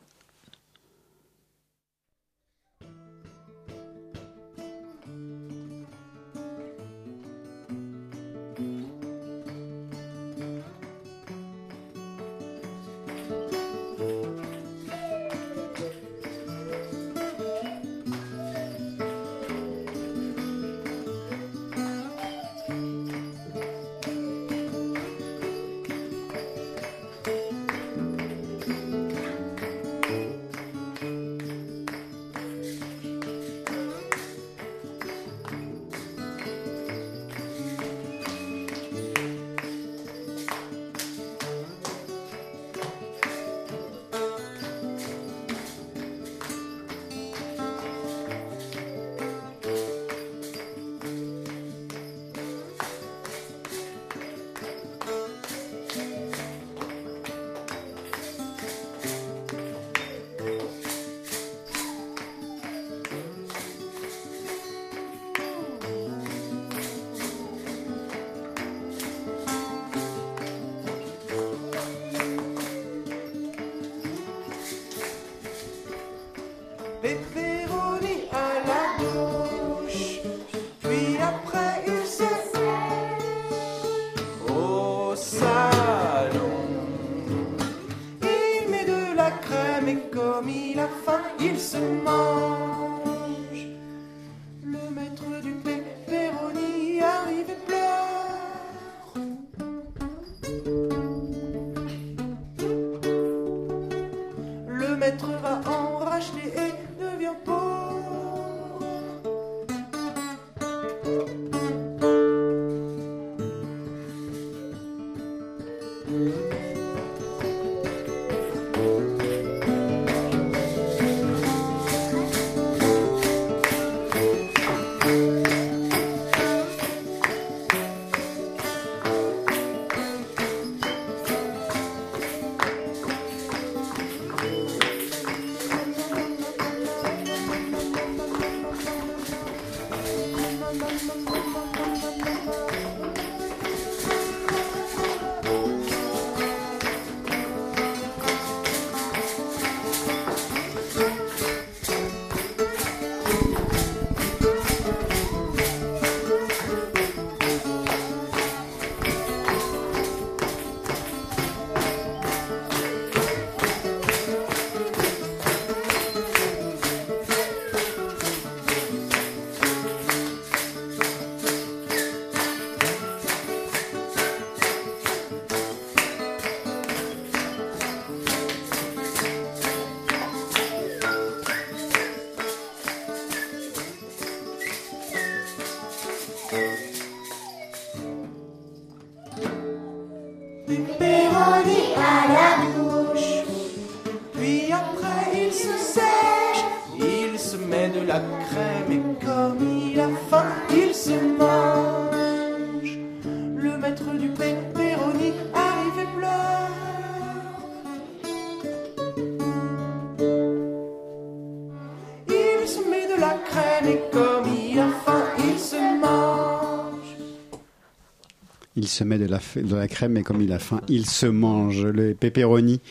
J: Se met de la, crème et comme il a faim, il se mange.
D: Les pepperoni,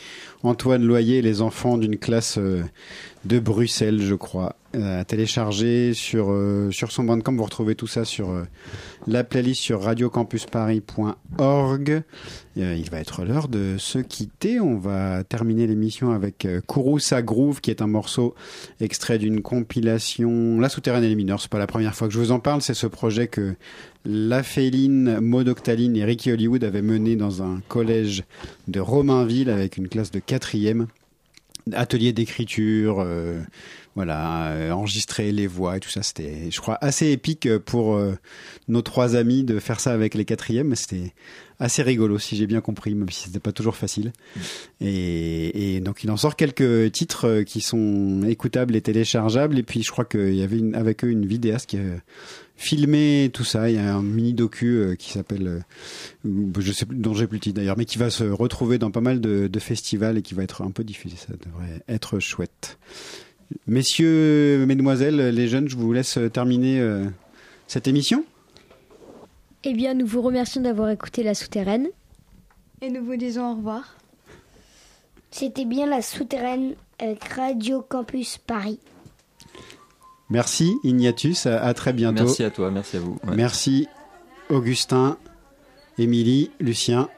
D: Antoine Loyer, les enfants d'une classe euh, de Bruxelles, je crois. euh, à télécharger sur, euh, sur son bandcamp. Vous retrouvez tout ça sur euh, la playlist sur radiocampusparis.org. Euh, il va être l'heure de se quitter. On va terminer l'émission avec euh, Kouroussa Groove, qui est un morceau extrait d'une compilation La Souterraine et les Mineurs. C'est pas la première fois que je vous en parle. C'est ce projet que La Féline, Maud Octaline et Ricky Hollywood avaient mené dans un collège de Romainville avec une classe de quatrième. Atelier d'écriture, euh, voilà, euh, enregistrer les voix et tout ça. C'était, je crois, assez épique pour euh, nos trois amis de faire ça avec les quatrièmes. C'était assez rigolo, si j'ai bien compris, même si c'était pas toujours facile. Et, donc il en sort quelques titres euh, qui sont écoutables et téléchargeables. Et puis je crois qu'il y avait une, avec eux une vidéaste qui a filmé tout ça. Il y a un mini docu euh, qui s'appelle, euh, je sais plus, dont j'ai plus le titre d'ailleurs, mais qui va se retrouver dans pas mal de festivals et qui va être un peu diffusé. Ça devrait être chouette. Messieurs, mesdemoiselles, les jeunes, je vous laisse terminer euh, cette émission.
C: Eh bien, nous vous remercions d'avoir écouté La Souterraine.
K: Et nous vous disons au revoir.
F: C'était bien la souterraine avec Radio Campus Paris.
D: Merci Ignatius, à, à très bientôt.
L: Merci à toi, merci à vous. Ouais.
D: Merci Augustin, Émilie, Lucien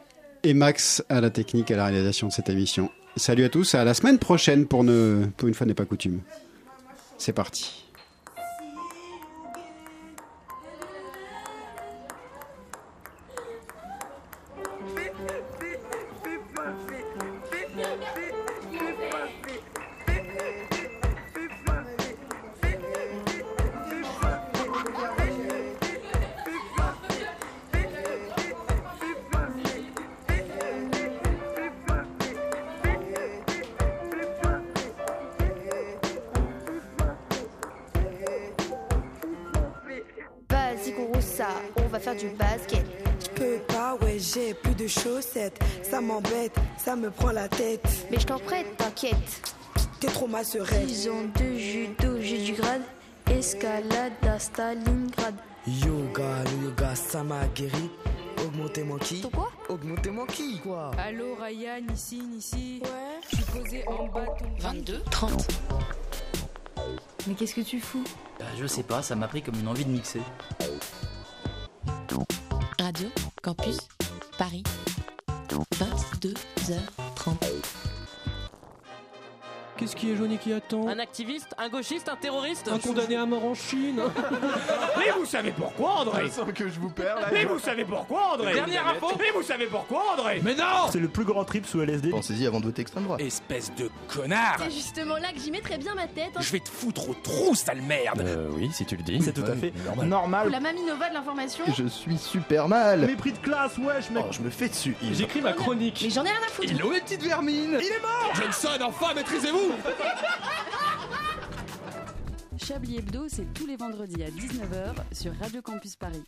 D: et Max à la technique et à la réalisation de cette émission. Salut à tous, à la semaine prochaine pour, ne, pour une fois n'est pas coutume. C'est parti.
M: M'embête, ça me prend la tête.
N: Mais je t'en prête, t'inquiète.
M: T'es trop ma.
O: 10 ans de judo, j'ai du grade. Escalade à Stalingrad.
P: Yoga, le yoga, ça m'a guéri. Augmentez mon qui
N: quoi
P: Augmentez mon qui quoi
O: Allô Ryan, ici, ici. Ouais. Je suis posé en bâton.
Q: 22, 30.
O: Mais qu'est-ce que tu fous
Q: Bah, je sais pas, ça m'a pris comme une envie de mixer.
R: Radio Campus Paris. 22h30.
S: Qu'est-ce qui est jaune et qui attend
T: Un activiste, un gauchiste, un terroriste
S: Un condamné à mort en Chine
U: Mais vous savez pourquoi, André
V: Sans que je vous perds là.
U: Mais vous savez pourquoi, André
T: Dernière info
U: Mais vous savez pourquoi, André Mais non
V: C'est le plus grand trip sous LSD. Pensez-y avant de voter extrême droite.
U: Espèce de connard
O: C'est justement là que j'y mettrais bien ma tête. hein.
U: Je vais te foutre au trou, sale merde
L: Euh, oui, si tu le dis.
V: C'est tout à fait normal.
O: la mamie Nova de l'information.
V: Je suis super mal.
U: Mépris de classe, wesh, mec
V: Oh, je me fais dessus.
U: J'écris ma chronique
O: Mais j'en ai rien à foutre.
V: Il est où, les petites vermines
U: Il est mort Johnson, enfin, maîtrisez-vous
W: Chablis Hebdo, c'est tous les vendredis à 19h sur Radio Campus Paris.